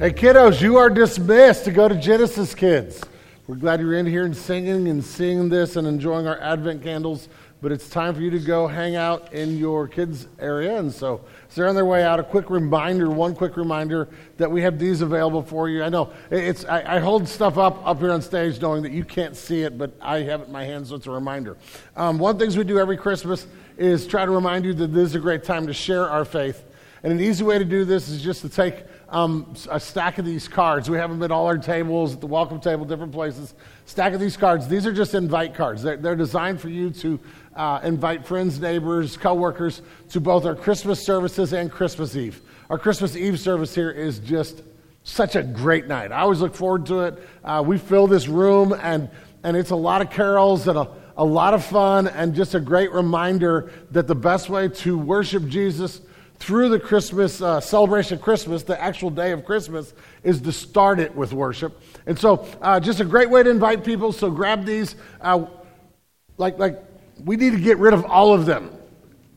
Hey, kiddos, you are dismissed to go to Genesis, kids. We're glad you're in here and singing and seeing this and enjoying our Advent candles, but it's time for you to go hang out in your kids' area. And so, as they're on their way out, a quick reminder, one quick reminder that we have these available for you. I know it's, I, I hold stuff up up here on stage knowing that you can't see it, but I have it in my hands, so it's a reminder. Um, one of the things we do every Christmas is try to remind you that this is a great time to share our faith. And an easy way to do this is just to take um, a stack of these cards. We have them at all our tables, at the welcome table, different places. Stack of these cards. These are just invite cards. They're, they're designed for you to uh, invite friends, neighbors, coworkers to both our Christmas services and Christmas Eve. Our Christmas Eve service here is just such a great night. I always look forward to it. Uh, we fill this room, and, and it's a lot of carols and a, a lot of fun, and just a great reminder that the best way to worship Jesus through the Christmas uh, celebration of Christmas, the actual day of Christmas, is to start it with worship. And so, uh, just a great way to invite people. So, grab these. Uh, like, like, we need to get rid of all of them.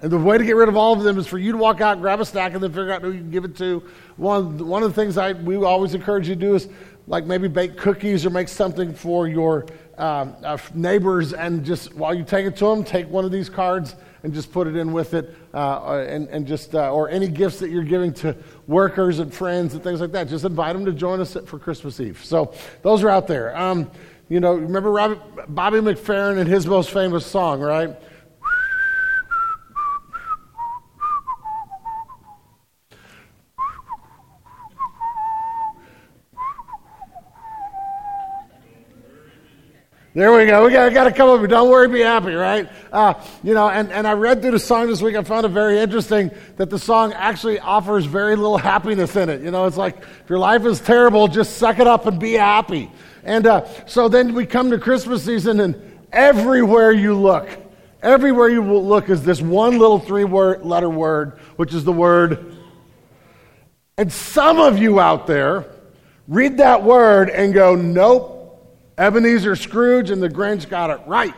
And the way to get rid of all of them is for you to walk out, grab a stack, and then figure out who you can give it to. One, one of the things I, we always encourage you to do is like maybe bake cookies or make something for your um, uh, neighbors, and just while you take it to them, take one of these cards and just put it in with it, uh, and, and just, uh, or any gifts that you're giving to workers and friends and things like that. Just invite them to join us for Christmas Eve. So those are out there. Um, you know, remember Robbie, Bobby McFerrin and his most famous song, right? There we go. We got, got to come over. Don't worry, be happy, right? Uh, you know, and, and I read through the song this week. I found it very interesting that the song actually offers very little happiness in it. You know, it's like if your life is terrible, just suck it up and be happy. And uh, so then we come to Christmas season, and everywhere you look, everywhere you look is this one little three word, letter word, which is the word. And some of you out there read that word and go, nope. Ebenezer Scrooge and the Grinch got it right.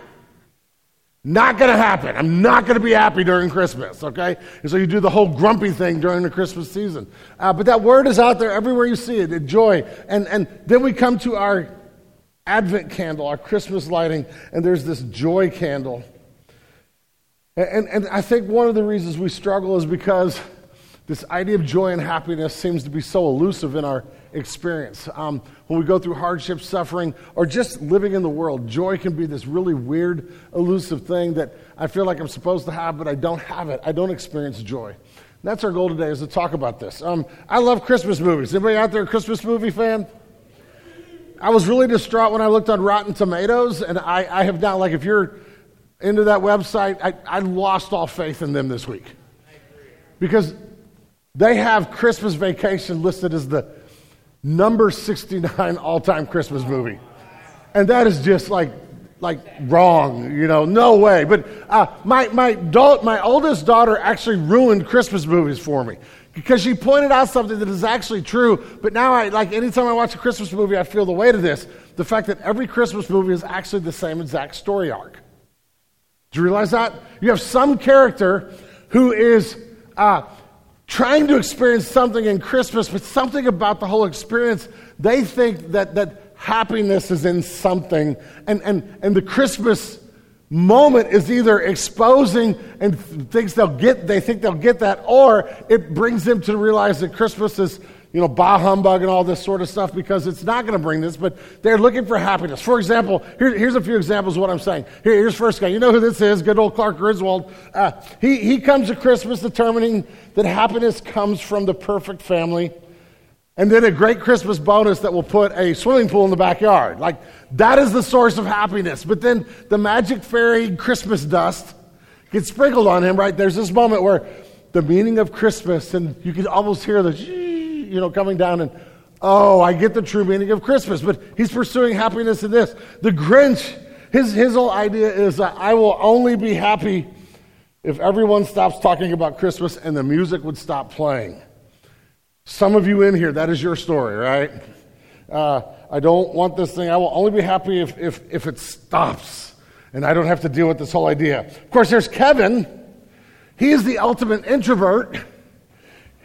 Not going to happen. I'm not going to be happy during Christmas, okay? And so you do the whole grumpy thing during the Christmas season. Uh, but that word is out there everywhere you see it, joy. And, and then we come to our Advent candle, our Christmas lighting, and there's this joy candle. And, and, and I think one of the reasons we struggle is because this idea of joy and happiness seems to be so elusive in our experience. Um, when we go through hardship, suffering, or just living in the world, joy can be this really weird, elusive thing that I feel like I'm supposed to have, but I don't have it. I don't experience joy. that's our goal today is to talk about this. Um, I love Christmas movies. Anybody out there a Christmas movie fan? I was really distraught when I looked on Rotten Tomatoes, and I, I have not, like, if you're into that website, I, I lost all faith in them this week. Because they have Christmas Vacation listed as the number 69 all-time Christmas movie. And that is just like like wrong, you know, no way. But uh, my my my oldest daughter actually ruined Christmas movies for me because she pointed out something that is actually true. But now I like anytime I watch a Christmas movie, I feel the weight of this: the fact that every Christmas movie is actually the same exact story arc. Do you realize that? You have some character who is uh, trying to experience something in Christmas, but something about the whole experience, they think that, that happiness is in something. And, and, and the Christmas moment is either exposing and thinks they'll get, they think they'll get that, or it brings them to realize that Christmas is you know, bah humbug and all this sort of stuff because it's not going to bring this, but they're looking for happiness. For example, here, here's a few examples of what I'm saying. Here, here's first guy. You know who this is? Good old Clark Griswold. Uh, he, he comes to Christmas determining that happiness comes from the perfect family. And then a great Christmas bonus that will put a swimming pool in the backyard. Like, that is the source of happiness. But then the magic fairy Christmas dust gets sprinkled on him, right? There's this moment where the meaning of Christmas, and you can almost hear the you know, coming down and, oh, I get the true meaning of Christmas, but he's pursuing happiness in this. The Grinch, his, his whole idea is that I will only be happy if everyone stops talking about Christmas and the music would stop playing. Some of you in here, that is your story, right? Uh, I don't want this thing. I will only be happy if, if, if it stops and I don't have to deal with this whole idea. Of course, there's Kevin. He is the ultimate introvert.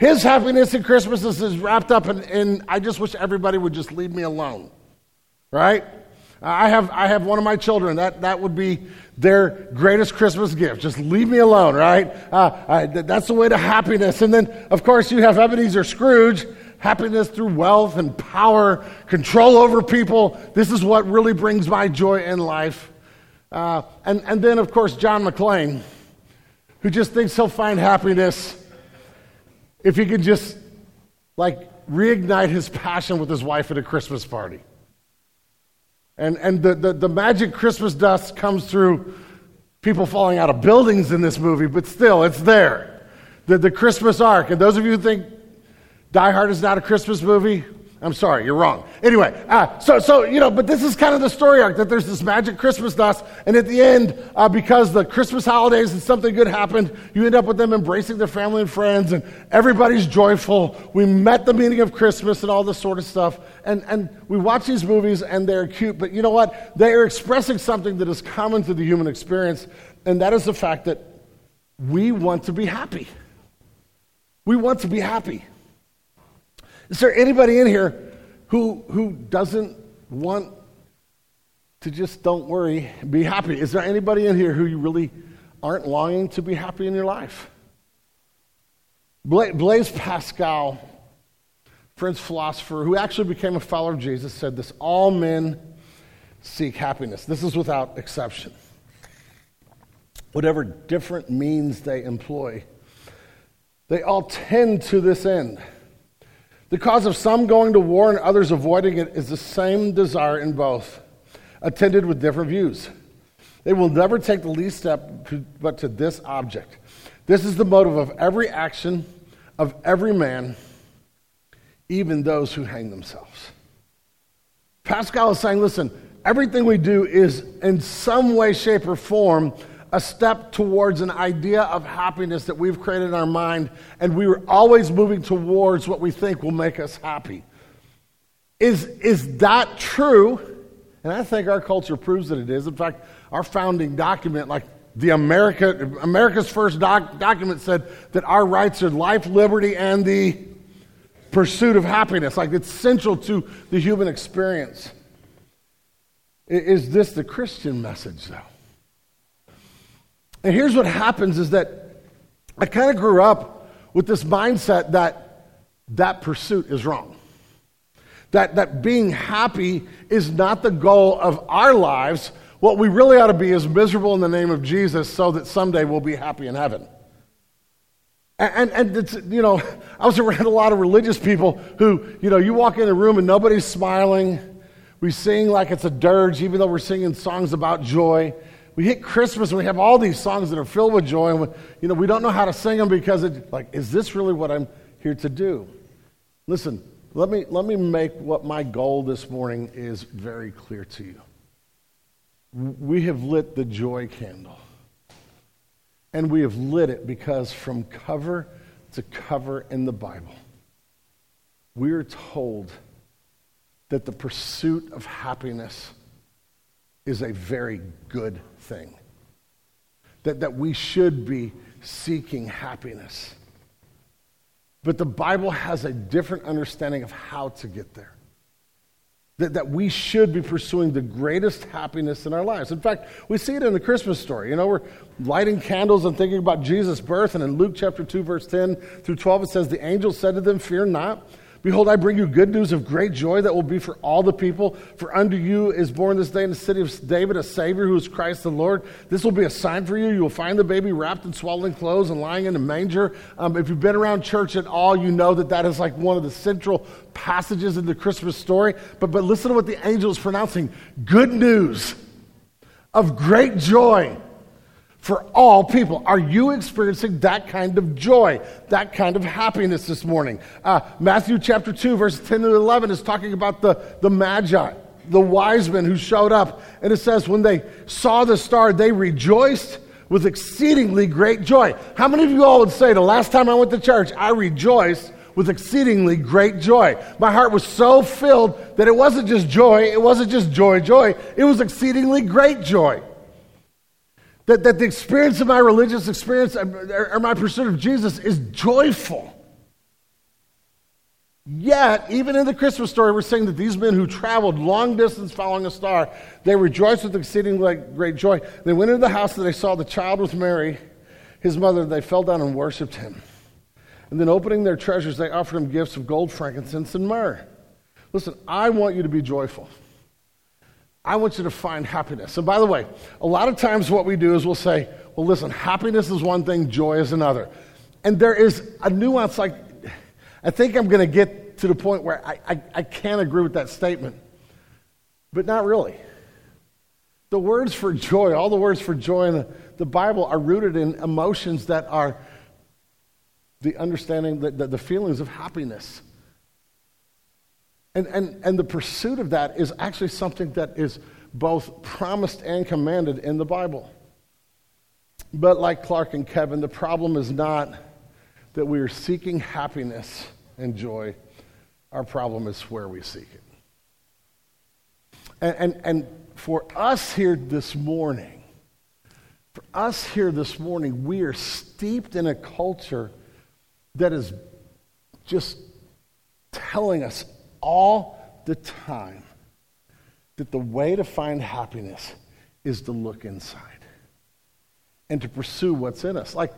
His happiness in Christmas is wrapped up in, in I just wish everybody would just leave me alone. Right? I have, I have one of my children. That, that would be their greatest Christmas gift. Just leave me alone, right? Uh, I, that's the way to happiness. And then, of course, you have Ebenezer Scrooge. Happiness through wealth and power, control over people. This is what really brings my joy in life. Uh, and, and then, of course, John McClane, who just thinks he'll find happiness if he can just, like, reignite his passion with his wife at a Christmas party. And, and the, the, the magic Christmas dust comes through people falling out of buildings in this movie, but still, it's there. The, the Christmas arc. And those of you who think Die Hard is not a Christmas movie, I'm sorry, you're wrong. Anyway, uh, so, so, you know, but this is kind of the story arc that there's this magic Christmas dust, and at the end, uh, because the Christmas holidays and something good happened, you end up with them embracing their family and friends, and everybody's joyful. We met the meaning of Christmas and all this sort of stuff. And, and we watch these movies, and they're cute, but you know what? They are expressing something that is common to the human experience, and that is the fact that we want to be happy. We want to be happy. Is there anybody in here who, who doesn't want to just don't worry, be happy? Is there anybody in here who you really aren't longing to be happy in your life? Blaise Pascal, French philosopher who actually became a follower of Jesus, said this all men seek happiness. This is without exception. Whatever different means they employ, they all tend to this end. The cause of some going to war and others avoiding it is the same desire in both, attended with different views. They will never take the least step to, but to this object. This is the motive of every action of every man, even those who hang themselves. Pascal is saying, listen, everything we do is in some way, shape, or form a step towards an idea of happiness that we've created in our mind, and we are always moving towards what we think will make us happy. Is, is that true? And I think our culture proves that it is. In fact, our founding document, like the America, America's first doc, document said that our rights are life, liberty, and the pursuit of happiness. Like it's central to the human experience. Is this the Christian message, though? And here's what happens is that I kind of grew up with this mindset that that pursuit is wrong. That, that being happy is not the goal of our lives. What we really ought to be is miserable in the name of Jesus so that someday we'll be happy in heaven. And, and, it's, you know, I was around a lot of religious people who, you know, you walk in a room and nobody's smiling. We sing like it's a dirge, even though we're singing songs about joy we hit Christmas and we have all these songs that are filled with joy, and we, you know we don't know how to sing them because it's like, is this really what I'm here to do? Listen, let me let me make what my goal this morning is very clear to you. We have lit the joy candle, and we have lit it because from cover to cover in the Bible, we are told that the pursuit of happiness is a very good thing. That, that we should be seeking happiness. But the Bible has a different understanding of how to get there. That, that we should be pursuing the greatest happiness in our lives. In fact, we see it in the Christmas story. You know, we're lighting candles and thinking about Jesus' birth. And in Luke chapter 2, verse 10 through 12, it says, The angel said to them, Fear not. Behold, I bring you good news of great joy that will be for all the people. For unto you is born this day in the city of David a Savior who is Christ the Lord. This will be a sign for you. You will find the baby wrapped in swaddling clothes and lying in a manger. Um, if you've been around church at all, you know that that is like one of the central passages in the Christmas story. But, but listen to what the angel is pronouncing good news of great joy for all people. Are you experiencing that kind of joy, that kind of happiness this morning? Uh, Matthew chapter 2, verse 10 to 11 is talking about the, the Magi, the wise men who showed up. And it says, when they saw the star, they rejoiced with exceedingly great joy. How many of you all would say, the last time I went to church, I rejoiced with exceedingly great joy? My heart was so filled that it wasn't just joy, it wasn't just joy, joy, it was exceedingly great joy. That, that the experience of my religious experience um, or my pursuit of Jesus is joyful. Yet, even in the Christmas story, we're saying that these men who traveled long distance following a star, they rejoiced with exceeding great joy. They went into the house and they saw the child with Mary, his mother. They fell down and worshiped him. And then, opening their treasures, they offered him gifts of gold, frankincense, and myrrh. Listen, I want you to be joyful. I want you to find happiness. And by the way, a lot of times what we do is we'll say, well, listen, happiness is one thing, joy is another. And there is a nuance, like, I think I'm going to get to the point where I, I, I can't agree with that statement, but not really. The words for joy, all the words for joy in the, the Bible are rooted in emotions that are the understanding, the, the, the feelings of happiness. And, and, and the pursuit of that is actually something that is both promised and commanded in the Bible. But like Clark and Kevin, the problem is not that we are seeking happiness and joy. Our problem is where we seek it. And, and, and for us here this morning, for us here this morning, we are steeped in a culture that is just telling us all the time that the way to find happiness is to look inside and to pursue what's in us. Like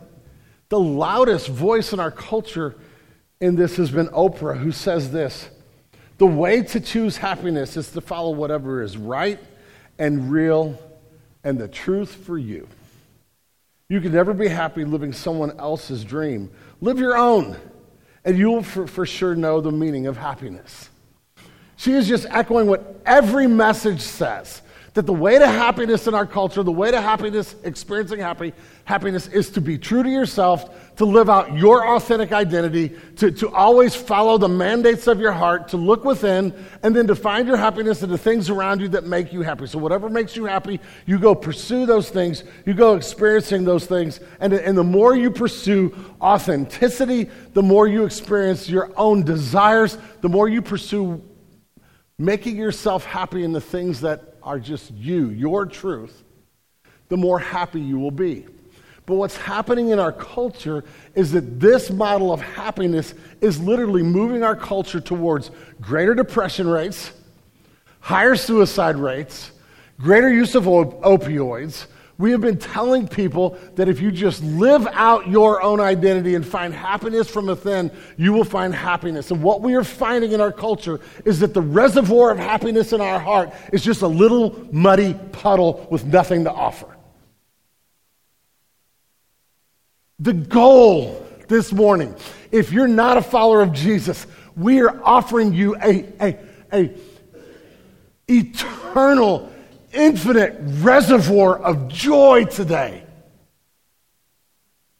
the loudest voice in our culture in this has been Oprah, who says this The way to choose happiness is to follow whatever is right and real and the truth for you. You can never be happy living someone else's dream. Live your own, and you will for, for sure know the meaning of happiness. She is just echoing what every message says that the way to happiness in our culture, the way to happiness, experiencing happy, happiness, is to be true to yourself, to live out your authentic identity, to, to always follow the mandates of your heart, to look within, and then to find your happiness in the things around you that make you happy. So, whatever makes you happy, you go pursue those things, you go experiencing those things, and, and the more you pursue authenticity, the more you experience your own desires, the more you pursue making yourself happy in the things that are just you, your truth, the more happy you will be. But what's happening in our culture is that this model of happiness is literally moving our culture towards greater depression rates, higher suicide rates, greater use of op- opioids, we have been telling people that if you just live out your own identity and find happiness from within, you will find happiness. And what we are finding in our culture is that the reservoir of happiness in our heart is just a little muddy puddle with nothing to offer. The goal this morning, if you're not a follower of Jesus, we are offering you a, a, a eternal infinite reservoir of joy today.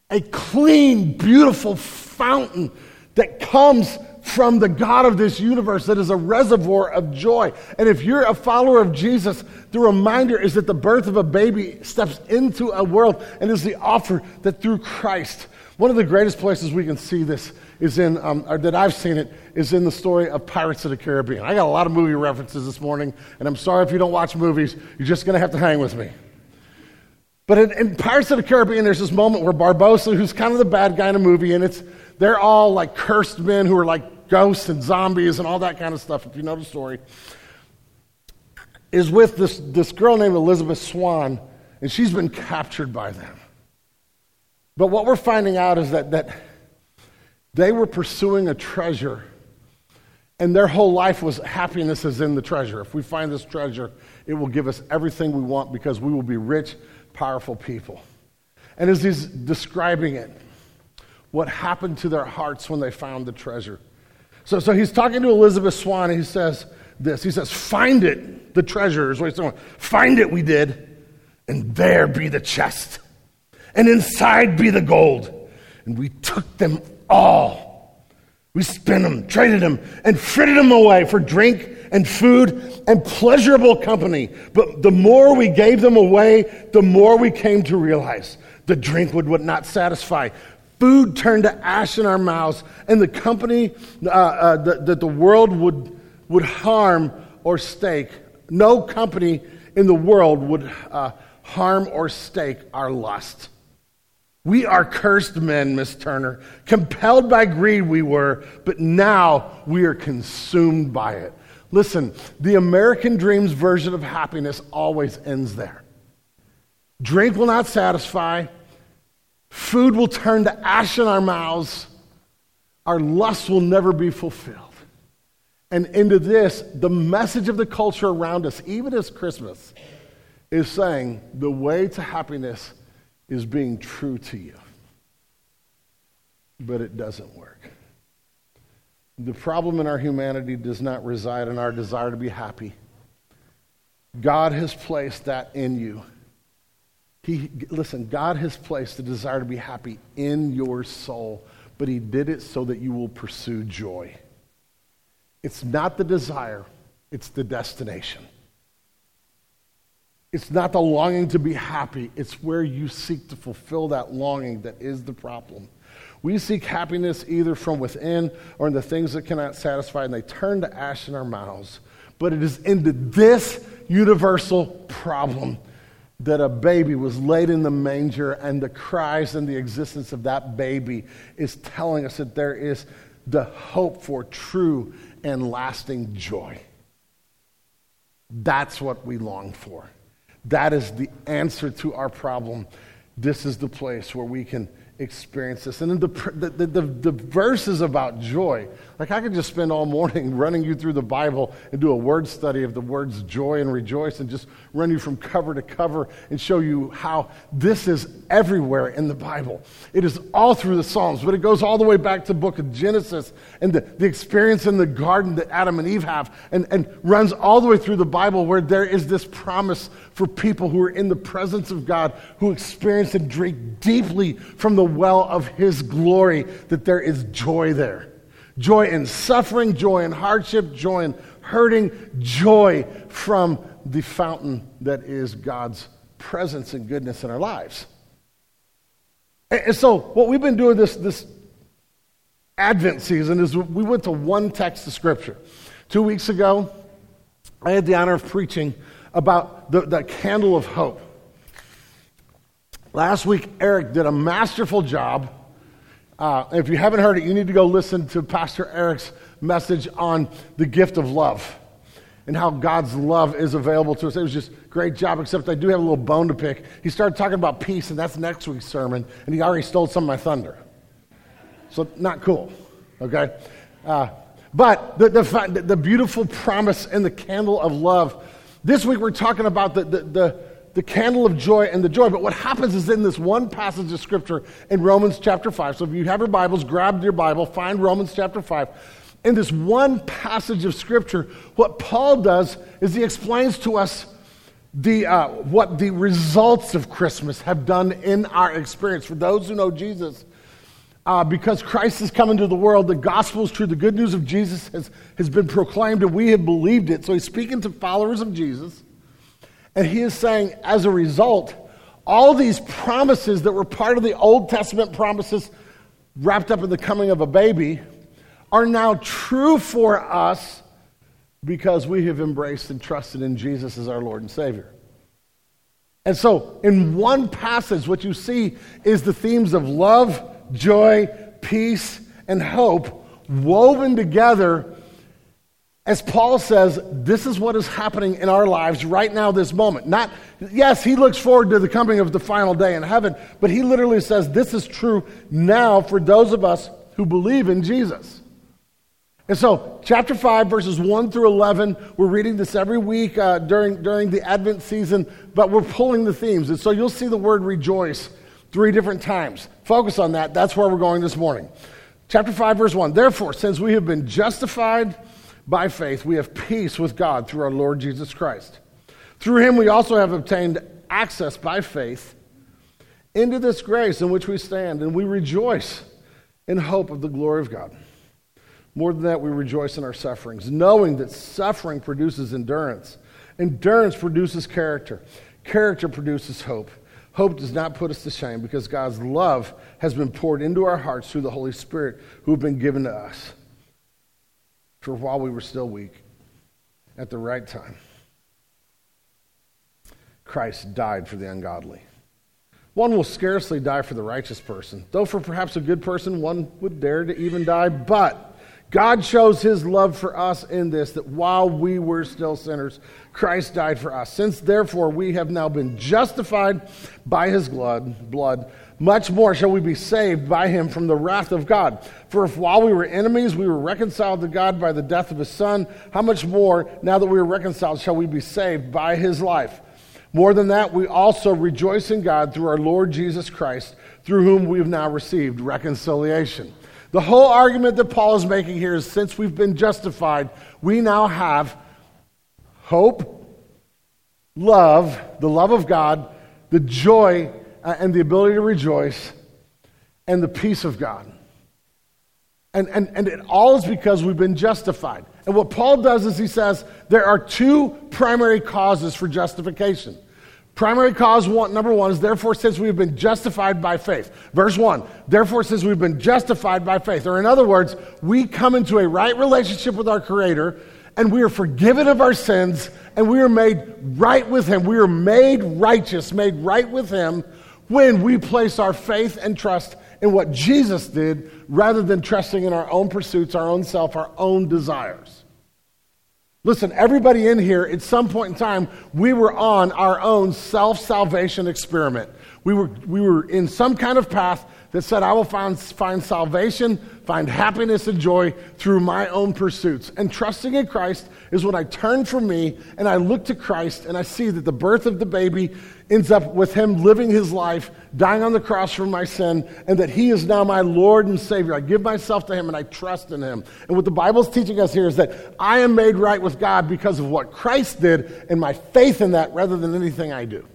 A clean, beautiful fountain that comes from the God of this universe that is a reservoir of joy. And if you're a follower of Jesus, the reminder is that the birth of a baby steps into a world and is the offer that through Christ, one of the greatest places we can see this is in, um, or that I've seen it, is in the story of Pirates of the Caribbean. I got a lot of movie references this morning, and I'm sorry if you don't watch movies. You're just going to have to hang with me. But in, in, Pirates of the Caribbean, there's this moment where Barbossa, who's kind of the bad guy in a movie, and it's they're all like cursed men who are like ghosts and zombies and all that kind of stuff, if you know the story, is with this, this girl named Elizabeth Swann, and she's been captured by them. But what we're finding out is that, that they were pursuing a treasure, and their whole life was happiness is in the treasure. If we find this treasure, it will give us everything we want because we will be rich, powerful people. And as he's describing it, what happened to their hearts when they found the treasure. So, so he's talking to Elizabeth Swann, and he says this. He says, Find it, the treasure is what he's saying. Find it, we did, and there be the chest, and inside be the gold. And we took them all. We spent them, traded them, and frittered them away for drink and food and pleasurable company. But the more we gave them away, the more we came to realize the drink would, would not satisfy. Food turned to ash in our mouths, and the company uh, uh, that, that the world would, would harm or stake, no company in the world would uh, harm or stake our lust. We are cursed men, Miss Turner. Compelled by greed we were, but now we are consumed by it. Listen, the American dream's version of happiness always ends there. Drink will not satisfy, food will turn to ash in our mouths, our lust will never be fulfilled. And into this, the message of the culture around us, even as Christmas, is saying the way to happiness is being true to you. But it doesn't work. The problem in our humanity does not reside in our desire to be happy. God has placed that in you. He, listen, God has placed the desire to be happy in your soul, but He did it so that you will pursue joy. It's not the desire, it's the destination. It's not the longing to be happy, it's where you seek to fulfill that longing that is the problem. We seek happiness either from within or in the things that cannot satisfy, and they turn to ash in our mouths. But it is into this universal problem that a baby was laid in the manger, and the cries and the existence of that baby is telling us that there is the hope for true and lasting joy. That's what we long for. That is the answer to our problem. This is the place where we can experience this. And then the, the, the, the, verses about joy, like I could just spend all morning running you through the Bible and do a word study of the words joy and rejoice and just run you from cover to cover and show you how this is everywhere in the Bible. It is all through the Psalms, but it goes all the way back to the book of Genesis and the, the experience in the garden that Adam and Eve have and, and runs all the way through the Bible where there is this promise for people who are in the presence of God, who experience and drink deeply from the well of His glory, that there is joy there. Joy in suffering, joy in hardship, joy in hurting, joy from the fountain that is God's presence and goodness in our lives. And so, what we've been doing this, this Advent season is we went to one text of Scripture. Two weeks ago, I had the honor of preaching about the, the candle of hope. Last week, Eric did a masterful job. Uh, if you haven't heard it, you need to go listen to Pastor Eric's message on the gift of love and how God's love is available to us. It was just great job, except I do have a little bone to pick. He started talking about peace, and that's next week's sermon, and he already stole some of my thunder. So, not cool, okay? Uh, but the, the, the beautiful promise in the candle of love this week we're talking about the, the, the, the, candle of joy and the joy. But what happens is in this one passage of scripture in Romans chapter 5. So if you have your Bibles, grab your Bible, find Romans chapter 5. In this one passage of scripture, what Paul does is he explains to us the, uh, what the results of Christmas have done in our experience. For those who know Jesus, uh, because Christ has come into the world. The gospel is true. The good news of Jesus has, has been proclaimed, and we have believed it. So he's speaking to followers of Jesus. And he is saying, as a result, all these promises that were part of the Old Testament promises wrapped up in the coming of a baby are now true for us because we have embraced and trusted in Jesus as our Lord and Savior. And so, in one passage, what you see is the themes of love joy, peace, and hope woven together. As Paul says, this is what is happening in our lives right now, this moment. Not, yes, he looks forward to the coming of the final day in heaven, but he literally says this is true now for those of us who believe in Jesus. And so, chapter 5, verses 1 through 11, we're reading this every week uh, during, during the Advent season, but we're pulling the themes. And so, you'll see the word rejoice three different times. Focus on that. That's where we're going this morning. Chapter 5, verse 1. Therefore, since we have been justified by faith, we have peace with God through our Lord Jesus Christ. Through him, we also have obtained access by faith into this grace in which we stand, and we rejoice in hope of the glory of God. More than that, we rejoice in our sufferings, knowing that suffering produces endurance. Endurance produces character. Character produces hope. Hope does not put us to shame because God's love has been poured into our hearts through the Holy Spirit who have been given to us. For while we were still weak, at the right time, Christ died for the ungodly. One will scarcely die for the righteous person, though for perhaps a good person one would dare to even die. But God shows his love for us in this that while we were still sinners, Christ died for us. Since therefore we have now been justified by his blood, blood, much more shall we be saved by him from the wrath of God. For if while we were enemies we were reconciled to God by the death of his son, how much more now that we are reconciled shall we be saved by his life? More than that, we also rejoice in God through our Lord Jesus Christ, through whom we have now received reconciliation. The whole argument that Paul is making here is since we've been justified, we now have hope, love, the love of God, the joy uh, and the ability to rejoice, and the peace of God. And, and, and it all is because we've been justified. And what Paul does is he says there are two primary causes for justification. Primary cause one, number one is therefore since we've been justified by faith. Verse one, therefore since we've been justified by faith. Or in other words, we come into a right relationship with our Creator and we are forgiven of our sins and we are made right with Him. We are made righteous, made right with Him when we place our faith and trust in what Jesus did rather than trusting in our own pursuits, our own self, our own desires. Listen, everybody in here, at some point in time, we were on our own self salvation experiment. We were, we were in some kind of path that said, I will find, find salvation, find happiness and joy through my own pursuits. And trusting in Christ is when I turn from me and I look to Christ and I see that the birth of the baby ends up with him living his life, dying on the cross for my sin, and that he is now my Lord and Savior. I give myself to him and I trust in him. And what the Bible's teaching us here is that I am made right with God because of what Christ did and my faith in that rather than anything I do.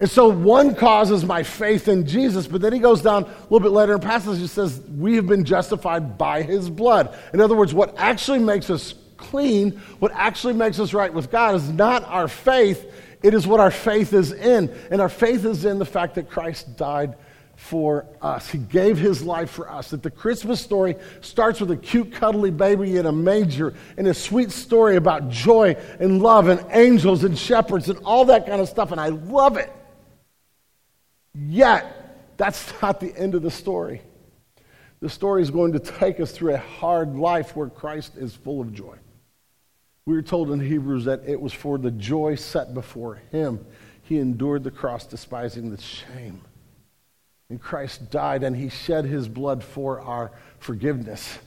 And so one causes my faith in Jesus, but then he goes down a little bit later in passage and says, We have been justified by his blood. In other words, what actually makes us clean, what actually makes us right with God is not our faith, it is what our faith is in. And our faith is in the fact that Christ died for us. He gave his life for us. That the Christmas story starts with a cute, cuddly baby in a manger and a sweet story about joy and love and angels and shepherds and all that kind of stuff. And I love it. Yet, that's not the end of the story. The story is going to take us through a hard life where Christ is full of joy. We are told in Hebrews that it was for the joy set before him. He endured the cross, despising the shame. And Christ died and he shed his blood for our forgiveness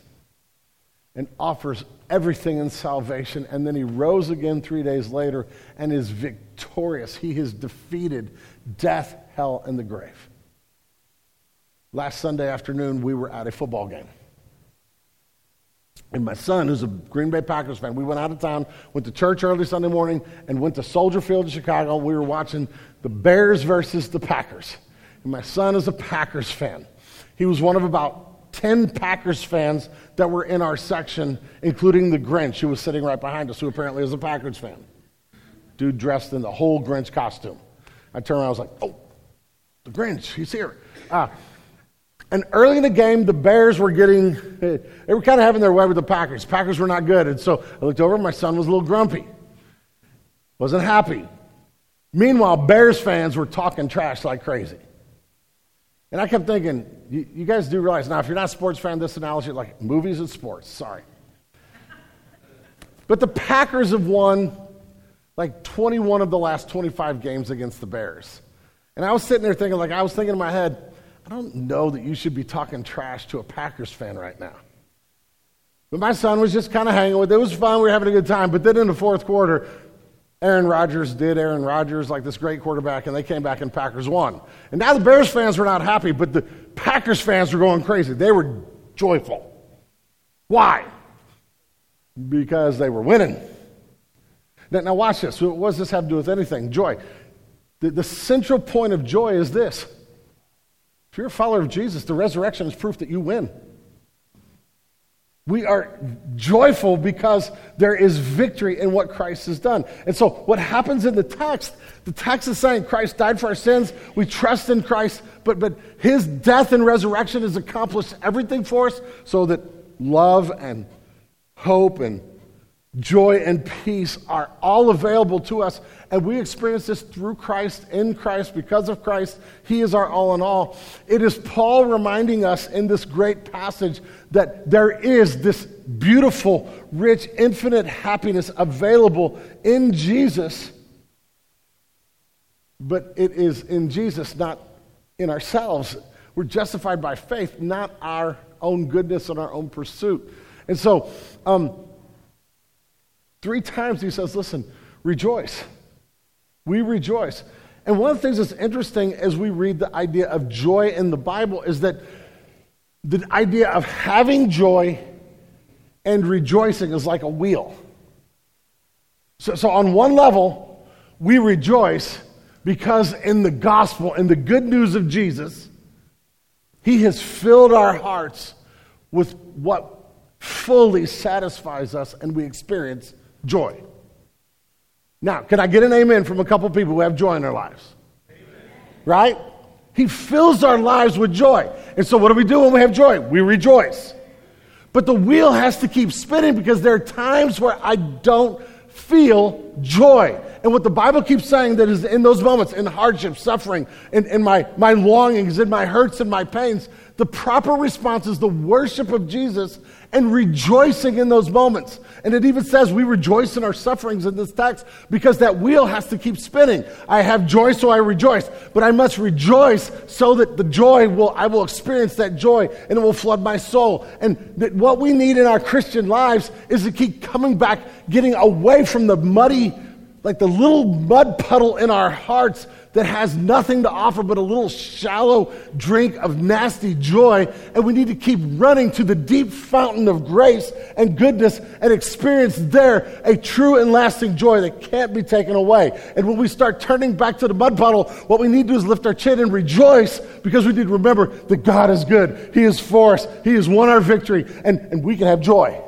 and offers everything in salvation. And then he rose again three days later and is victorious. He has defeated death, hell, and the grave. Last Sunday afternoon, we were at a football game. And my son, who's a Green Bay Packers fan, we went out of town, went to church early Sunday morning, and went to Soldier Field in Chicago. We were watching the Bears versus the Packers. And my son is a Packers fan. He was one of about 10 Packers fans that were in our section, including the Grinch, who was sitting right behind us, who apparently is a Packers fan. Dude dressed in the whole Grinch costume. I turned around, I was like, oh, the Grinch, he's here. Ah. And early in the game, the Bears were getting, they were kind of having their way with the Packers. Packers were not good. And so I looked over, my son was a little grumpy, wasn't happy. Meanwhile, Bears fans were talking trash like crazy. And I kept thinking, you, you guys do realize now, if you're not a sports fan, this analogy, like movies and sports, sorry. But the Packers have won like 21 of the last 25 games against the Bears. And I was sitting there thinking, like, I was thinking in my head, I don't know that you should be talking trash to a Packers fan right now. But my son was just kind of hanging with it. It was fun. We were having a good time. But then in the fourth quarter, Aaron Rodgers did Aaron Rodgers like this great quarterback, and they came back and Packers won. And now the Bears fans were not happy, but the Packers fans were going crazy. They were joyful. Why? Because they were winning. Now, now watch this. What does this have to do with anything? Joy. The, the central point of joy is this if you're a follower of Jesus, the resurrection is proof that you win. We are joyful because there is victory in what Christ has done. And so, what happens in the text, the text is saying Christ died for our sins. We trust in Christ, but, but his death and resurrection has accomplished everything for us so that love and hope and joy, and peace are all available to us. And we experience this through Christ, in Christ, because of Christ. He is our all in all. It is Paul reminding us in this great passage that there is this beautiful, rich, infinite happiness available in Jesus. But it is in Jesus, not in ourselves. We're justified by faith, not our own goodness and our own pursuit. And so, um, three times he says, Listen, rejoice. We rejoice. And one of the things that's interesting as we read the idea of joy in the Bible is that the idea of having joy and rejoicing is like a wheel. So, so on one level, we rejoice because in the gospel, in the good news of Jesus, he has filled our hearts with what fully satisfies us and we experience joy. Now, can I get an amen from a couple people who have joy in their lives? Amen. Right? He fills our lives with joy. And so, what do we do when we have joy? We rejoice. But the wheel has to keep spinning because there are times where I don't feel joy. And what the Bible keeps saying that is in those moments, in hardship, suffering, in, in my, my longings, in my hurts and my pains, the proper response is the worship of Jesus and rejoicing in those moments. And it even says we rejoice in our sufferings in this text because that wheel has to keep spinning. I have joy, so I rejoice. But I must rejoice so that the joy will, I will experience that joy and it will flood my soul. And that what we need in our Christian lives is to keep coming back, getting away from the muddy, like the little mud puddle in our hearts that has nothing to offer but a little shallow drink of nasty joy. And we need to keep running to the deep fountain of grace and goodness and experience there a true and lasting joy that can't be taken away. And when we start turning back to the mud puddle, what we need to do is lift our chin and rejoice because we need to remember that God is good. He is for us. He has won our victory. And, and we can have joy.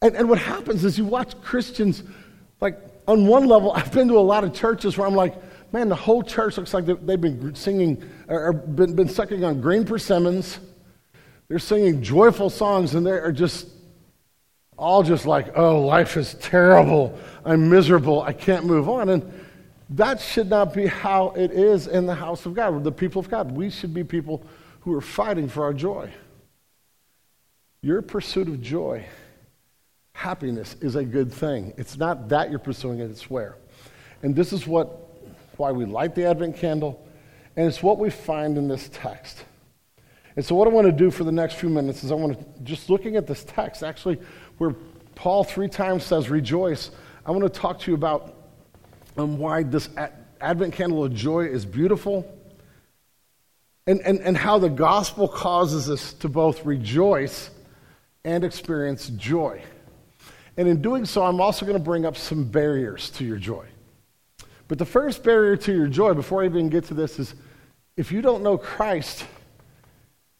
And, and what happens is you watch Christians like on one level, I've been to a lot of churches where I'm like, man, the whole church looks like they've been singing or been, been sucking on green persimmons. They're singing joyful songs, and they are just all just like, oh, life is terrible. I'm miserable. I can't move on. And that should not be how it is in the house of God, the people of God. We should be people who are fighting for our joy. Your pursuit of joy happiness is a good thing. It's not that you're pursuing it, it's where. And this is what why we light the Advent candle, and it's what we find in this text. And so, what I want to do for the next few minutes is I want to, just looking at this text, actually, where Paul three times says rejoice, I want to talk to you about um, why this Advent candle of joy is beautiful and, and, and how the gospel causes us to both rejoice and experience joy. And in doing so, I'm also going to bring up some barriers to your joy. But the first barrier to your joy, before I even get to this, is if you don't know Christ,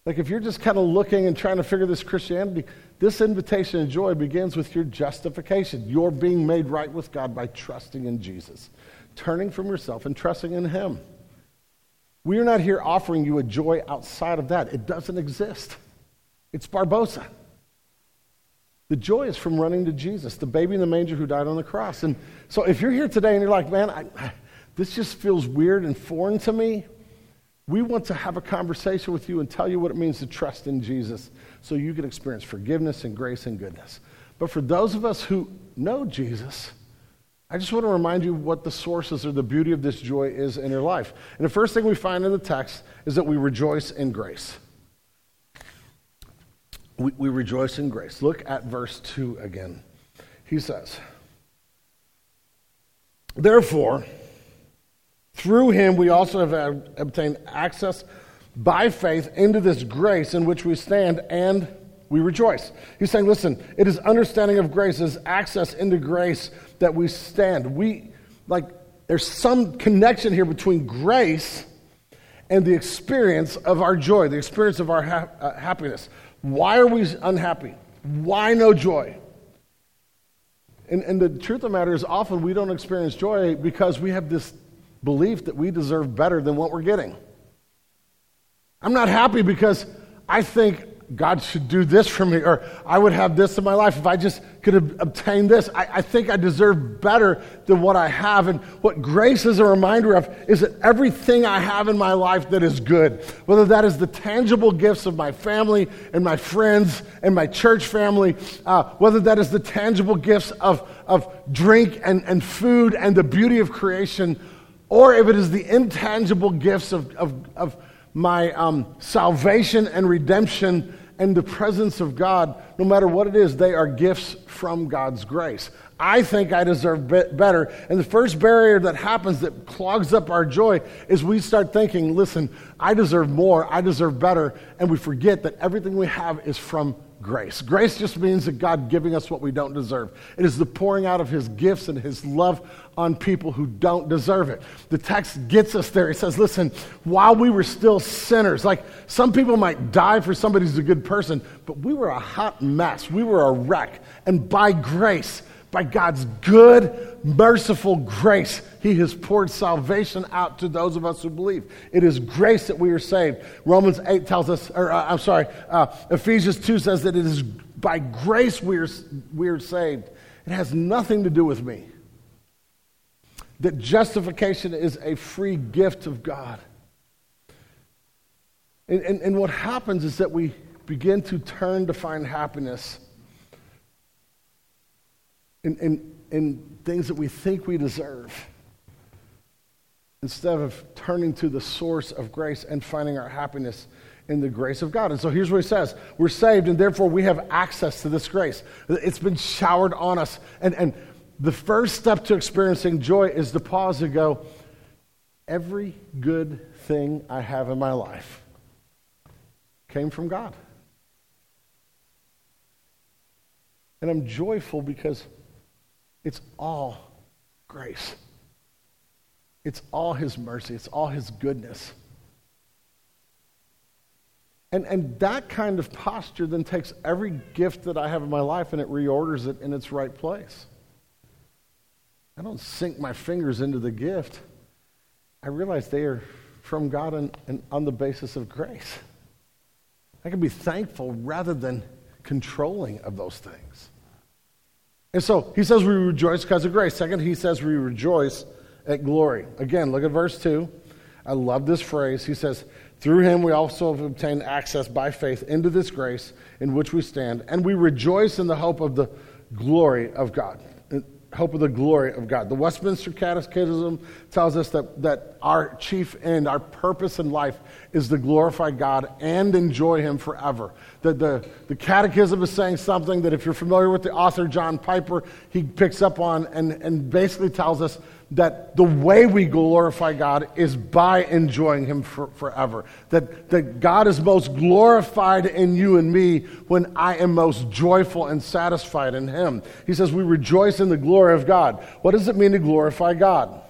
like if you're just kind of looking and trying to figure this Christianity, this invitation of joy begins with your justification. You're being made right with God by trusting in Jesus, turning from yourself and trusting in Him. We are not here offering you a joy outside of that. It doesn't exist. It's Barbossa. The joy is from running to Jesus, the baby in the manger who died on the cross. And so if you're here today and you're like, man, I, this just feels weird and foreign to me, we want to have a conversation with you and tell you what it means to trust in Jesus so you can experience forgiveness and grace and goodness. But for those of us who know Jesus, I just want to remind you what the sources or the beauty of this joy is in your life. And the first thing we find in the text is that we rejoice in grace we, we rejoice in grace. Look at verse 2 again. He says, Therefore, through him we also have obtained access by faith into this grace in which we stand and we rejoice. He's saying, listen, it is understanding of grace, it is access into grace that we stand. We, like, there's some connection here between grace and the experience of our joy, the experience of our ha- uh, happiness. Why are we unhappy? Why no joy? And, and the truth of the matter is, often we don't experience joy because we have this belief that we deserve better than what we're getting. I'm not happy because I think God should do this for me, or I would have this in my life if I just could have obtained this. I, I, think I deserve better than what I have. And what grace is a reminder of is that everything I have in my life that is good, whether that is the tangible gifts of my family and my friends and my church family, uh, whether that is the tangible gifts of, of drink and, and food and the beauty of creation, or if it is the intangible gifts of, of, of my um, salvation and redemption and the presence of God, no matter what it is, they are gifts from God's grace. I think I deserve better. And the first barrier that happens that clogs up our joy is we start thinking, listen, I deserve more, I deserve better, and we forget that everything we have is from grace. Grace just means that God giving us what we don't deserve. It is the pouring out of his gifts and his love on people who don't deserve it. The text gets us there. It says, listen, while we were still sinners, like some people might die for somebody who's a good person, but we were a hot mess. We were a wreck. And by grace, by God's good, merciful grace, He has poured salvation out to those of us who believe. It is grace that we are saved. Romans 8 tells us, or uh, I'm sorry, uh, Ephesians 2 says that it is by grace we are, we are saved. It has nothing to do with me. That justification is a free gift of God. And, and, and what happens is that we begin to turn to find happiness in, in, in things that we think we deserve instead of turning to the source of grace and finding our happiness in the grace of God. And so here's what he says We're saved, and therefore we have access to this grace. It's been showered on us. And, and the first step to experiencing joy is to pause and go, Every good thing I have in my life came from God. And I'm joyful because it's all grace. It's all His mercy. It's all His goodness. And, and that kind of posture then takes every gift that I have in my life and it reorders it in its right place. I don't sink my fingers into the gift. I realize they are from God and, and on the basis of grace. I can be thankful rather than controlling of those things. And so he says we rejoice because of grace. Second, he says we rejoice at glory. Again, look at verse 2. I love this phrase. He says, Through him we also have obtained access by faith into this grace in which we stand, and we rejoice in the hope of the glory of God hope of the glory of God. The Westminster Catechism tells us that, that our chief end, our purpose in life is to glorify God and enjoy Him forever. The, the, the Catechism is saying something that if you're familiar with the author John Piper, he picks up on and, and basically tells us that the way we glorify God is by enjoying Him for, forever. That, that God is most glorified in you and me when I am most joyful and satisfied in Him. He says, We rejoice in the glory of God. What does it mean to glorify God?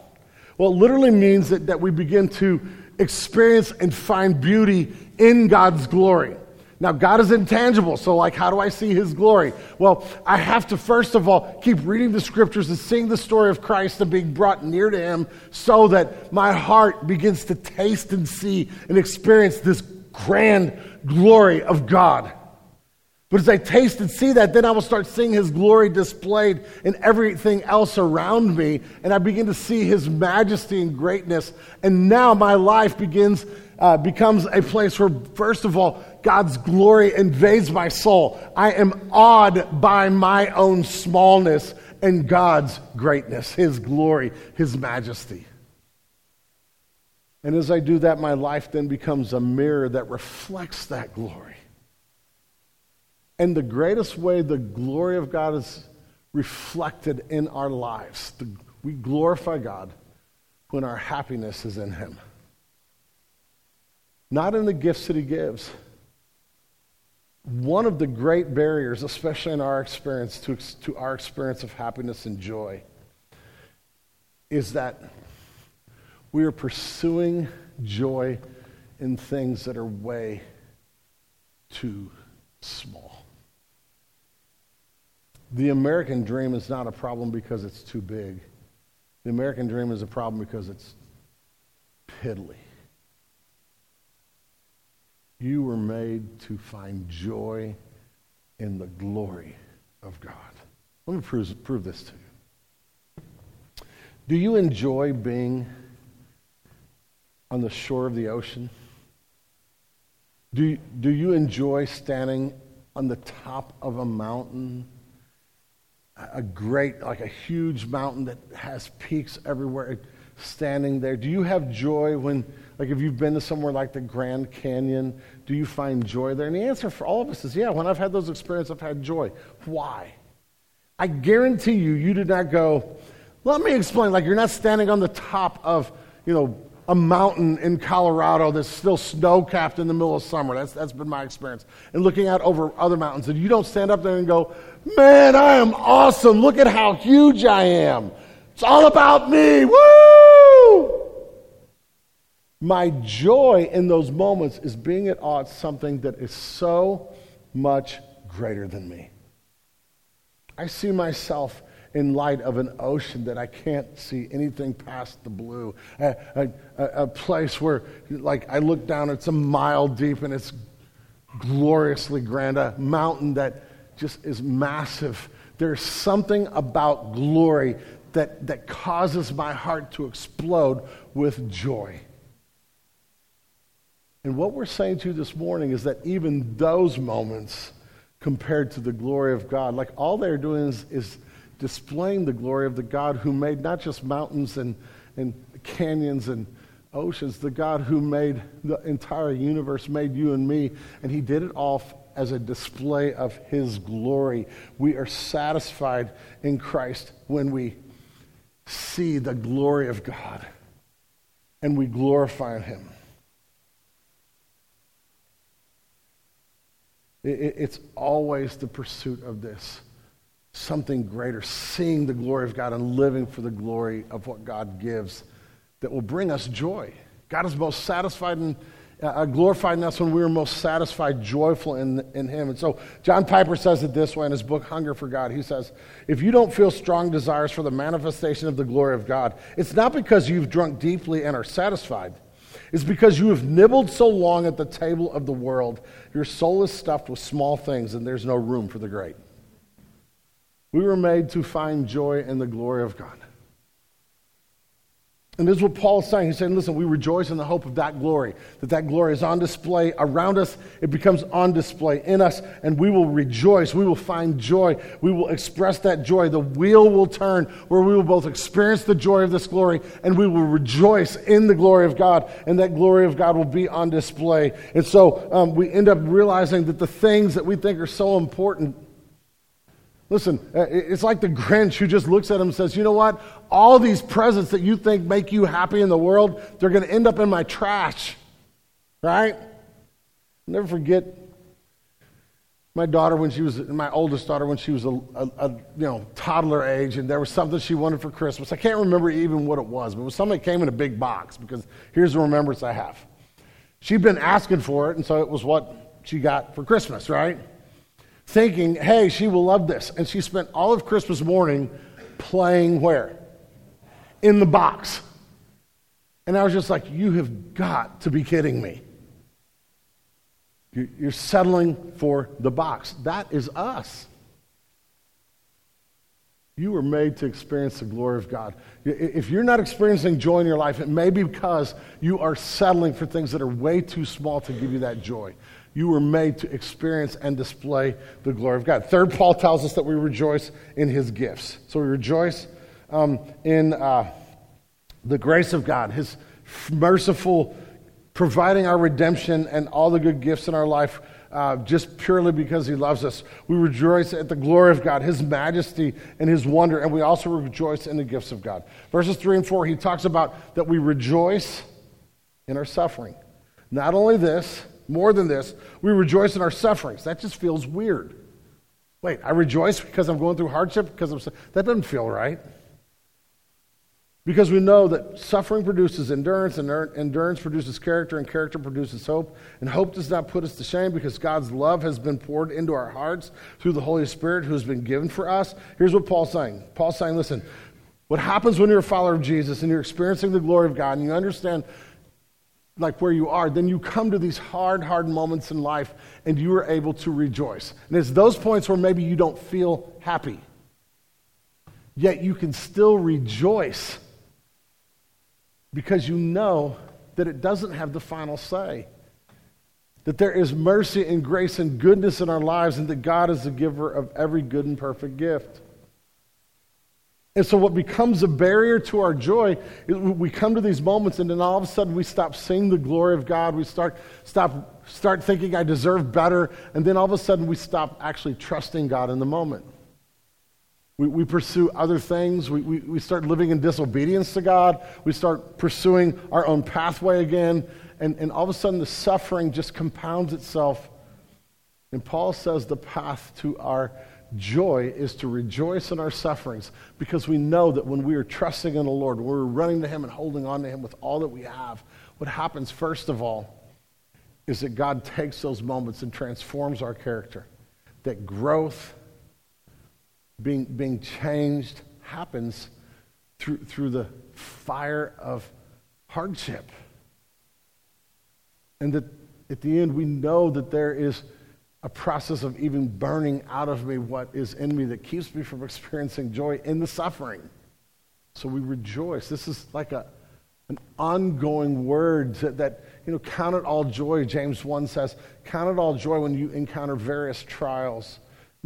Well, it literally means that, that we begin to experience and find beauty in God's glory. Now, God is intangible, so like, how do I see his glory? Well, I have to first of all keep reading the scriptures and seeing the story of Christ and being brought near to him so that my heart begins to taste and see and experience this grand glory of God. But as I taste and see that, then I will start seeing his glory displayed in everything else around me, and I begin to see his majesty and greatness. And now my life begins, uh, becomes a place where, first of all, God's glory invades my soul. I am awed by my own smallness and God's greatness, his glory, his majesty. And as I do that, my life then becomes a mirror that reflects that glory. And the greatest way the glory of God is reflected in our lives, we glorify God when our happiness is in Him. Not in the gifts that He gives. One of the great barriers, especially in our experience, to, to our experience of happiness and joy, is that we are pursuing joy in things that are way too small. The American dream is not a problem because it's too big. The American dream is a problem because it's piddly. You were made to find joy in the glory of God. Let me prove, prove this to you. Do you enjoy being on the shore of the ocean? Do, do you enjoy standing on the top of a mountain? A great, like a huge mountain that has peaks everywhere, standing there. Do you have joy when, like, if you've been to somewhere like the Grand Canyon, do you find joy there? And the answer for all of us is yeah, when I've had those experiences, I've had joy. Why? I guarantee you, you did not go, let me explain, like, you're not standing on the top of, you know, a mountain in Colorado that's still snow capped in the middle of summer. That's, that's been my experience. And looking out over other mountains. And you don't stand up there and go, man, I am awesome. Look at how huge I am. It's all about me. Woo! My joy in those moments is being at odds something that is so much greater than me. I see myself in light of an ocean that I can't see anything past the blue. A, a, a, place where, like, I look down, it's a mile deep and it's gloriously grand. A mountain that just is massive. There's something about glory that, that causes my heart to explode with joy. And what we're saying to you this morning is that even those moments, compared to the glory of God, like all they're doing is, is displaying the glory of the God who made not just mountains and, and canyons and oceans, the God who made the entire universe, made you and me, and He did it all as a display of His glory. We are satisfied in Christ when we see the glory of God and we glorify Him. It's always the pursuit of this something greater, seeing the glory of God and living for the glory of what God gives that will bring us joy. God is most satisfied and uh, glorified in us when we are most satisfied, joyful in, in Him. And so John Piper says it this way in his book, Hunger for God. He says, If you don't feel strong desires for the manifestation of the glory of God, it's not because you've drunk deeply and are satisfied. It's because you have nibbled so long at the table of the world, your soul is stuffed with small things and there's no room for the great. We were made to find joy in the glory of God. And this is what Paul is saying. He's saying, listen, we rejoice in the hope of that glory, that that glory is on display around us. It becomes on display in us, and we will rejoice. We will find joy. We will express that joy. The wheel will turn where we will both experience the joy of this glory and we will rejoice in the glory of God, and that glory of God will be on display. And so um, we end up realizing that the things that we think are so important Listen, uh, it's like the Grinch who just looks at him and says, You know what? All these presents that you think make you happy in the world, they're going to end up in my trash. Right? never forget my daughter when she was, my oldest daughter, when she was a, a, a, you know, toddler age, and there was something she wanted for Christmas. I can't remember even what it was, but it was something that came in a big box because here's the remembrance I have. She'd been asking for it, and so it was what she got for Christmas, right? Thinking, hey, she will love this. And she spent all of Christmas morning playing where? In the box. And I was just like, you have got to be kidding me. You're settling for the box. That is us. You were made to experience the glory of God. If you're not experiencing joy in your life, it may be because you are settling for things that are way too small to give you that joy you were made to experience and display the glory of God. Third, Paul tells us that we rejoice in his gifts. So we rejoice um, in uh, the grace of God, his merciful providing our redemption and all the good gifts in our life. Uh, just purely because he loves us. We rejoice at the glory of God, his majesty, and his wonder, and we also rejoice in the gifts of God. Verses 3 and 4, he talks about that we rejoice in our suffering. Not only this, more than this, we rejoice in our sufferings. That just feels weird. Wait, I rejoice because I'm going through hardship because I'm that doesn't feel right. Because we know that suffering produces endurance, and endurance produces character, and character produces hope. And hope does not put us to shame because God's love has been poured into our hearts through the Holy Spirit who has been given for us. Here's what Paul's saying Paul's saying, listen, what happens when you're a follower of Jesus and you're experiencing the glory of God and you understand like where you are, then you come to these hard, hard moments in life and you are able to rejoice. And it's those points where maybe you don't feel happy. Yet you can still rejoice because you know that it doesn't have the final say. That there is mercy and grace and goodness in our lives, and that God is the giver of every good and perfect gift. And so, what becomes a barrier to our joy is we come to these moments, and then all of a sudden we stop seeing the glory of God. We start, stop, start thinking, I deserve better. And then all of a sudden we stop actually trusting God in the moment. We, we pursue other things. We, we, we start living in disobedience to God. We start pursuing our own pathway again. And, and all of a sudden the suffering just compounds itself. And Paul says the path to our joy is to rejoice in our sufferings because we know that when we are trusting in the Lord, we're running to Him and holding on to Him with all that we have, what happens, first of all, is that God takes those moments and transforms our character. That growth, being, being changed, happens through, through the fire of hardship. And that at the end, we know that there is a process of even burning out of me what is in me that keeps me from experiencing joy in the suffering. So we rejoice. This is like a, an ongoing word that, that, you know, count it all joy, James 1 says. Count it all joy when you encounter various trials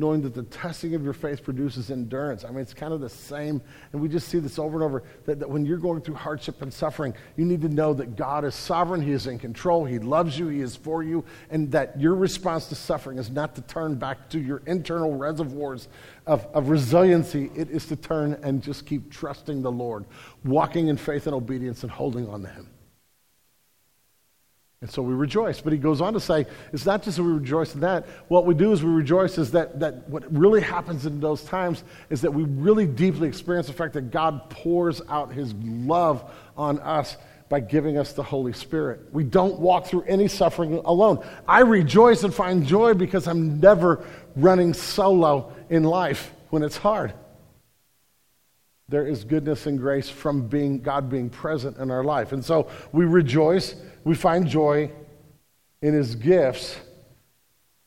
knowing that the testing of your faith produces endurance. I mean, it's kind of the same, and we just see this over and over that, that, when you're going through hardship and suffering, you need to know that God is sovereign, He is in control, He loves you, He is for you, and that your response to suffering is not to turn back to your internal reservoirs of, of resiliency. It is to turn and just keep trusting the Lord, walking in faith and obedience, and holding on to Him. And so we rejoice. But he goes on to say, it's not just that we rejoice in that. What we do is we rejoice is that, that what really happens in those times is that we really deeply experience the fact that God pours out his love on us by giving us the Holy Spirit. We don't walk through any suffering alone. I rejoice and find joy because I'm never running solo in life when it's hard. There is goodness and grace from being God being present in our life. And so we rejoice we find joy in his gifts,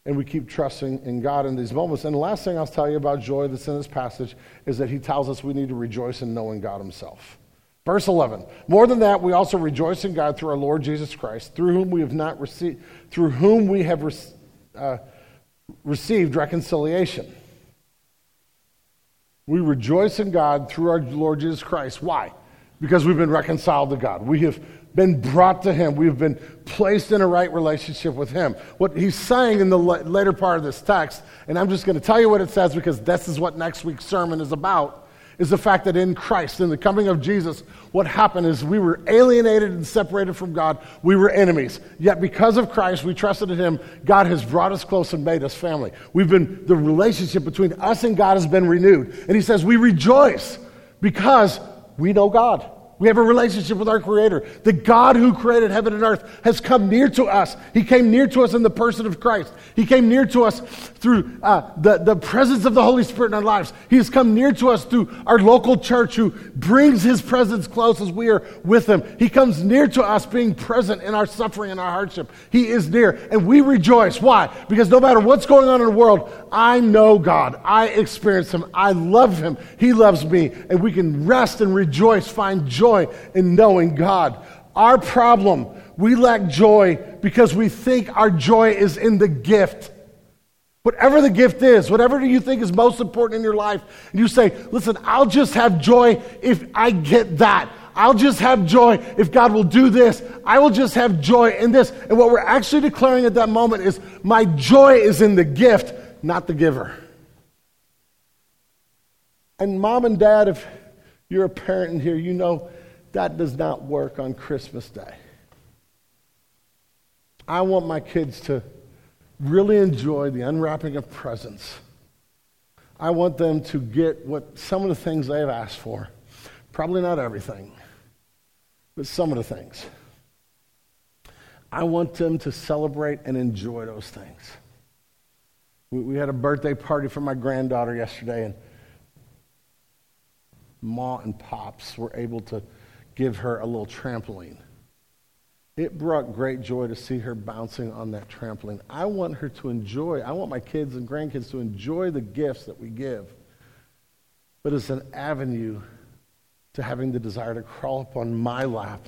and we keep trusting in God in these moments. And the last thing I'll tell you about joy that's in this passage is that he tells us we need to rejoice in knowing God himself. Verse 11. More than that, we also rejoice in God through our Lord Jesus Christ, through whom we have not received, through whom we have re- uh, received reconciliation. We rejoice in God through our Lord Jesus Christ. Why? Because we've been reconciled to God. We have been brought to Him. We've been placed in a right relationship with Him. What he's saying in the later part of this text, and I'm just going to tell you what it says because this is what next week's sermon is about, is the fact that in Christ, in the coming of Jesus, what happened is we were alienated and separated from God. We were enemies. Yet because of Christ, we trusted in Him. God has brought us close and made us family. We've been, the relationship between us and God has been renewed. And He says, we rejoice because we know God. We have a relationship with our Creator. The God who created heaven and earth has come near to us. He came near to us in the person of Christ. He came near to us through uh, the, the presence of the Holy Spirit in our lives. He has come near to us through our local church who brings His presence close as we are with Him. He comes near to us being present in our suffering and our hardship. He is near, and we rejoice. Why? Because no matter what's going on in the world, I know God. I experience Him. I love Him. He loves me, and we can rest and rejoice, find joy joy in knowing God. Our problem, we lack joy because we think our joy is in the gift. Whatever the gift is, whatever you think is most important in your life, and you say, listen, I'll just have joy if I get that. I'll just have joy if God will do this. I will just have joy in this. And what we're actually declaring at that moment is, my joy is in the gift, not the giver. And mom and dad, if you're a parent in here, you know that does not work on Christmas Day. I want my kids to really enjoy the unwrapping of presents. I want them to get what some of the things they have asked for. Probably not everything, but some of the things. I want them to celebrate and enjoy those things. We, we had a birthday party for my granddaughter yesterday, and Ma and Pops were able to give her a little trampoline. It brought great joy to see her bouncing on that trampoline. I want her to enjoy, I want my kids and grandkids to enjoy the gifts that we give. But it's an avenue to having the desire to crawl up on my lap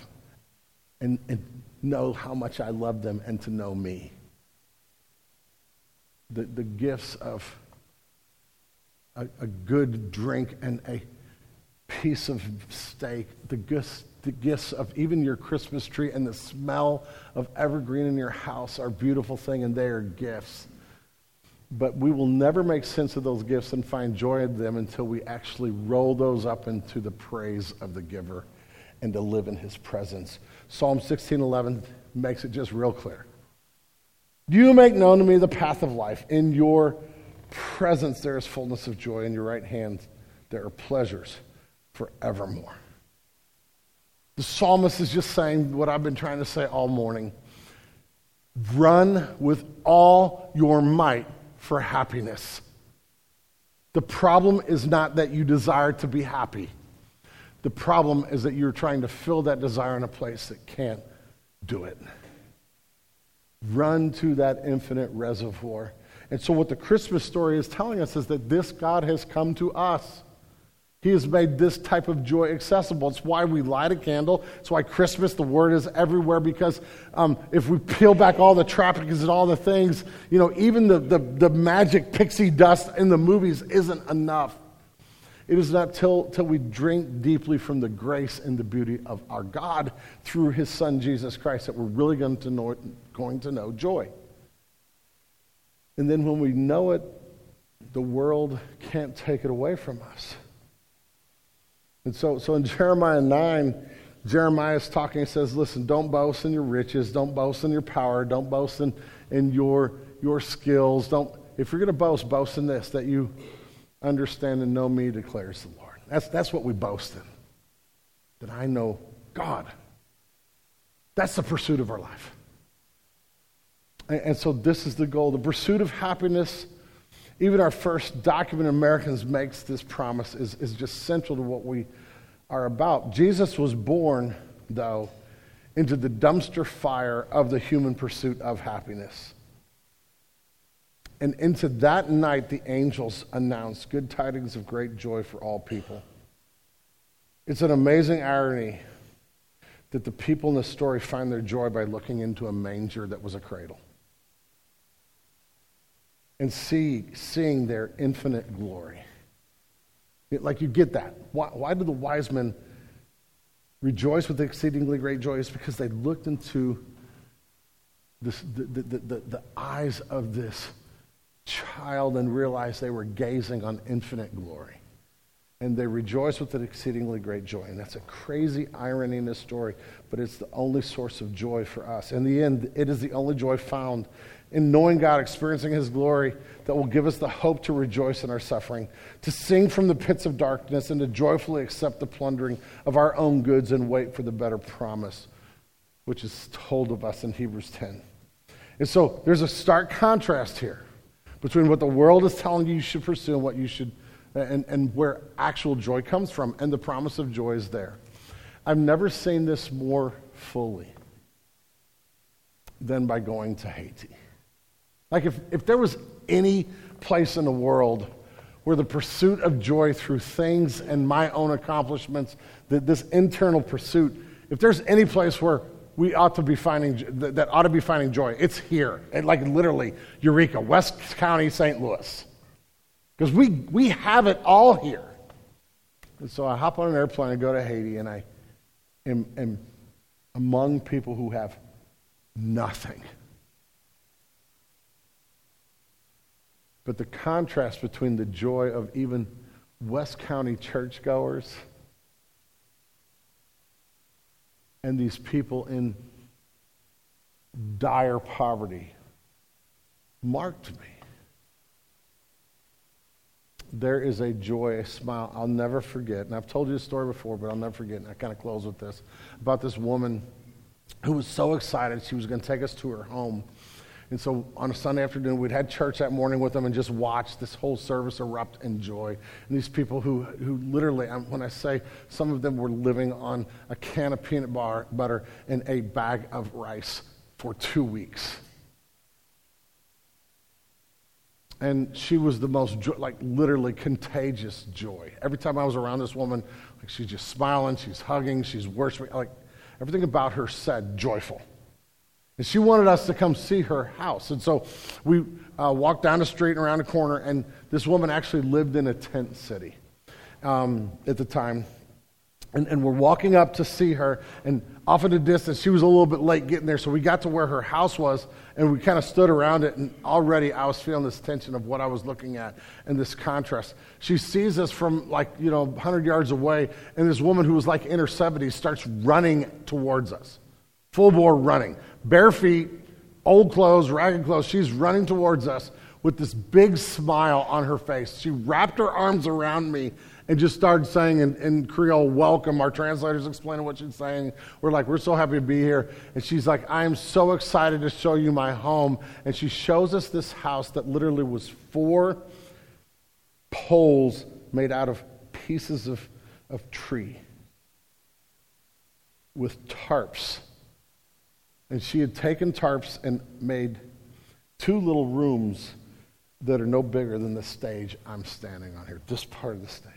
and, and know how much I love them and to know me. The, the gifts of a, a good drink and a piece of steak, the gifts, the gifts of even your Christmas tree and the smell of evergreen in your house are beautiful thing and they are gifts. But we will never make sense of those gifts and find joy in them until we actually roll those up into the praise of the giver and to live in his presence. Psalm 16:11 makes it just real clear. You make known to me the path of life. In your presence there is fullness of joy. In your right hand there are pleasures forevermore. The psalmist is just saying what I've been trying to say all morning. Run with all your might for happiness. The problem is not that you desire to be happy. The problem is that you're trying to fill that desire in a place that can't do it. Run to that infinite reservoir. And so, what the Christmas story is telling us is that this God has come to us. He has made this type of joy accessible. It's why we light a candle. It's why Christmas, the word is everywhere, because um, if we peel back all the trappings and all the things, you know, even the, the, the magic pixie dust in the movies isn't enough. It is not till, till we drink deeply from the grace and the beauty of our God through his son Jesus Christ that we're really going to know, going to know joy. And then when we know it, the world can't take it away from us. And so, so in Jeremiah 9, Jeremiah is talking and says, Listen, don't boast in your riches, don't boast in your power, don't boast in, in your, your skills. Don't, if you're going to boast, boast in this, that you understand and know me, declares the Lord. That's, that's what we boast in. That I know God. That's the pursuit of our life. And, and so this is the goal. The pursuit of happiness, even our first document Americans makes this promise, is, is just central to what we are about. Jesus was born, though, into the dumpster fire of the human pursuit of happiness. And into that night, the angels announced good tidings of great joy for all people. It's an amazing irony that the people in the story find their joy by looking into a manger that was a cradle and see, seeing their infinite glory. Like you get that. Why, why do the wise men rejoice with exceedingly great joy? It's because they looked into this, the, the, the, the eyes of this child and realized they were gazing on infinite glory. And they rejoice with an exceedingly great joy. And that's a crazy irony in this story, but it's the only source of joy for us. In the end, it is the only joy found in knowing God, experiencing His glory that will give us the hope to rejoice in our suffering, to sing from the pits of darkness, and to joyfully accept the plundering of our own goods and wait for the better promise, which is told of us in Hebrews 10. And so there's a stark contrast here between what the world is telling you you should pursue and what you should, and, and where actual joy comes from. And the promise of joy is there. I've never seen this more fully than by going to Haiti. Like if, if there was any place in the world where the pursuit of joy through things and my own accomplishments, that this internal pursuit, if there's any place where we ought to be finding that ought to be finding joy, it's here. And like literally, Eureka, West County, St. Louis. Because we, we have it all here. And so I hop on an airplane and go to Haiti, and I am, am among people who have nothing. But the contrast between the joy of even West County churchgoers and these people in dire poverty marked me. There is a joy, a smile I'll never forget. And I've told you the story before, but I'll never forget. And I kind of close with this about this woman who was so excited she was going to take us to her home And so on a Sunday afternoon, we'd had church that morning with them and just watched this whole service erupt in joy. And these people who, who literally, when I say some of them were living on a can of peanut butter and a bag of rice for two weeks. And she was the most, jo- like, literally contagious joy. Every time I was around this woman, like, she's just smiling, she's hugging, she's worshiping. Like, everything about her said joyful. And she wanted us to come see her house. And so we uh, walked down the street and around the corner, and this woman actually lived in a tent city um, at the time. And, and, we're walking up to see her, and off in the distance, she was a little bit late getting there, so we got to where her house was, and we kind of stood around it, and already I was feeling this tension of what I was looking at and this contrast. She sees us from like, you know, 100 yards away, and this woman who was like in her 70s starts running towards us, full bore running bare feet, old clothes, ragged clothes. She's running towards us with this big smile on her face. She wrapped her arms around me and just started saying in, in Creole, Welcome. Our translator's explaining what she's saying. We're like, We're so happy to be here. And she's like, I am so excited to show you my home. And she shows us this house that literally was four poles made out of pieces of, of tree with tarps and she had taken tarps and made two little rooms that are no bigger than the stage I'm standing on here, this part of the stage.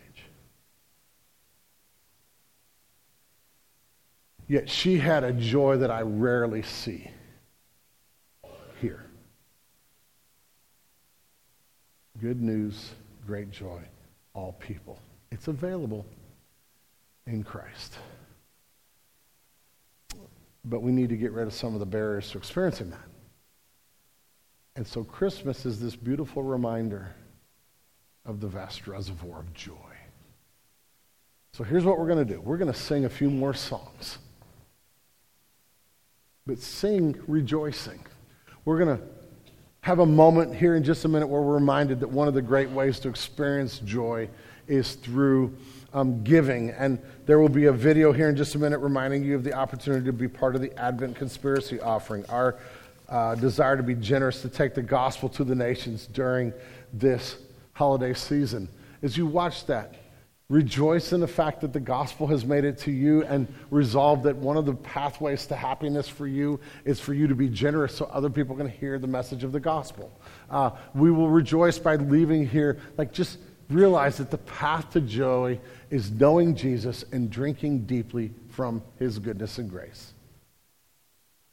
Yet she had a joy that I rarely see here. Good news, great joy, all people. It's available in Christ. But we need to get rid of some of the barriers to experiencing that. And so Christmas is this beautiful reminder of the vast reservoir of joy. So here's what we're going to do we're going to sing a few more songs. But sing rejoicing. We're going to have a moment here in just a minute where we're reminded that one of the great ways to experience joy is through um, giving. And there will be a video here in just a minute reminding you of the opportunity to be part of the Advent Conspiracy offering. Our uh, desire to be generous to take the gospel to the nations during this holiday season. As you watch that, rejoice in the fact that the gospel has made it to you and resolve that one of the pathways to happiness for you is for you to be generous so other people can hear the message of the gospel. Uh, we will rejoice by leaving here, like just realize that the path to joy is knowing Jesus and drinking deeply from his goodness and grace.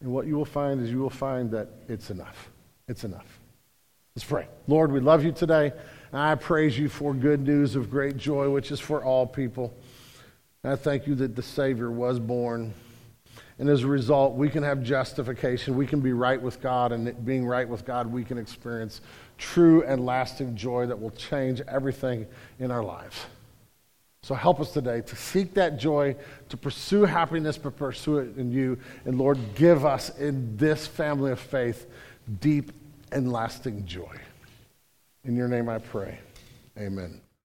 And what you will find is you will find that it's enough. It's enough. Let's pray. Lord, we love you today. I praise you for good news of great joy, which is for all people. And I thank you that the Savior was born. And as a result, we can have justification. We can be right with God. And being right with God, we can experience true and lasting joy that will change everything in our lives. So help us today to seek that joy, to pursue happiness, but pursue it in you. And Lord, give us in this family of faith deep and lasting joy. In your name I pray. Amen.